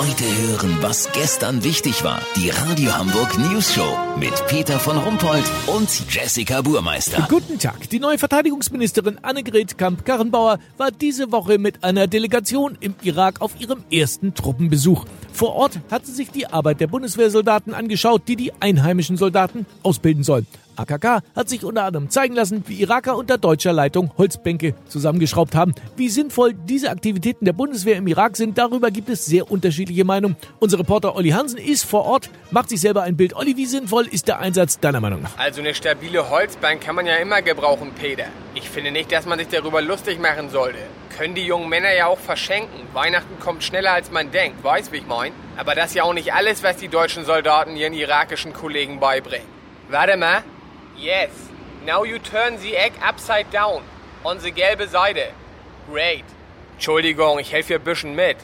Heute hören, was gestern wichtig war. Die Radio Hamburg News Show mit Peter von Rumpold und Jessica Burmeister. Guten Tag. Die neue Verteidigungsministerin Annegret Kamp-Karrenbauer war diese Woche mit einer Delegation im Irak auf ihrem ersten Truppenbesuch. Vor Ort hat sie sich die Arbeit der Bundeswehrsoldaten angeschaut, die die einheimischen Soldaten ausbilden sollen. AKK hat sich unter anderem zeigen lassen, wie Iraker unter deutscher Leitung Holzbänke zusammengeschraubt haben. Wie sinnvoll diese Aktivitäten der Bundeswehr im Irak sind, darüber gibt es sehr unterschiedliche Meinungen. Unser Reporter Olli Hansen ist vor Ort, macht sich selber ein Bild. Olli, wie sinnvoll ist der Einsatz deiner Meinung nach? Also eine stabile Holzbank kann man ja immer gebrauchen, Peter. Ich finde nicht, dass man sich darüber lustig machen sollte. Können die jungen Männer ja auch verschenken. Weihnachten kommt schneller als man denkt, weißt wie ich mein? Aber das ist ja auch nicht alles, was die deutschen Soldaten ihren irakischen Kollegen beibringen. Warte mal, Yes. Now you turn the egg upside down. On the gelbe Seite. Great. Entschuldigung, ich helfe ein bisschen mit.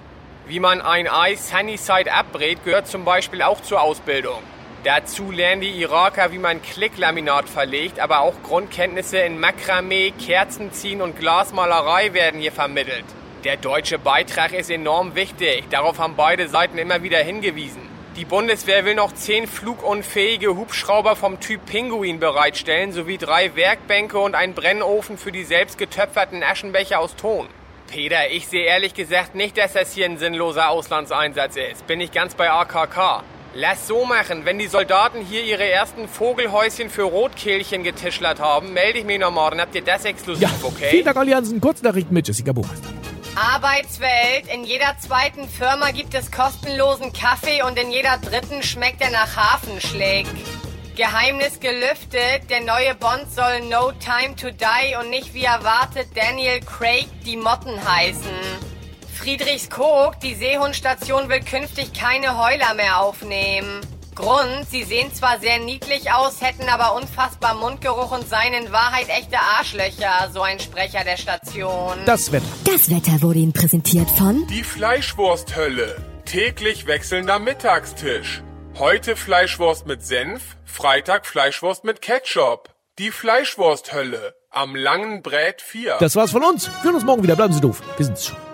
Wie man ein Ei sunny side abbrät, gehört zum Beispiel auch zur Ausbildung. Dazu lernen die Iraker, wie man Klicklaminat verlegt, aber auch Grundkenntnisse in Makramee, Kerzenziehen und Glasmalerei werden hier vermittelt. Der deutsche Beitrag ist enorm wichtig. Darauf haben beide Seiten immer wieder hingewiesen. Die Bundeswehr will noch zehn flugunfähige Hubschrauber vom Typ Pinguin bereitstellen, sowie drei Werkbänke und einen Brennofen für die selbst getöpferten Aschenbecher aus Ton. Peter, ich sehe ehrlich gesagt nicht, dass das hier ein sinnloser Auslandseinsatz ist. Bin ich ganz bei AKK. Lass so machen, wenn die Soldaten hier ihre ersten Vogelhäuschen für Rotkehlchen getischlert haben, melde ich mich noch morgen. Habt ihr das exklusiv, Ja, okay? vielen Dank, Olli Hansen. Kurznachrichten mit Jessica Buchmeister. Arbeitswelt. In jeder zweiten Firma gibt es kostenlosen Kaffee und in jeder dritten schmeckt er nach Hafenschläg. Geheimnis gelüftet, der neue Bond soll No Time to Die und nicht wie erwartet Daniel Craig die Motten heißen. Friedrichskoog, die Seehundstation will künftig keine Heuler mehr aufnehmen. Grund, sie sehen zwar sehr niedlich aus, hätten aber unfassbar Mundgeruch und seien in Wahrheit echte Arschlöcher, so ein Sprecher der Station. Das Wetter. Das Wetter wurde Ihnen präsentiert von Die Fleischwursthölle. Täglich wechselnder Mittagstisch. Heute Fleischwurst mit Senf, Freitag Fleischwurst mit Ketchup. Die Fleischwursthölle. Am langen Brät 4. Das war's von uns. Wir hören uns morgen wieder. Bleiben Sie doof. Wir sind's schon.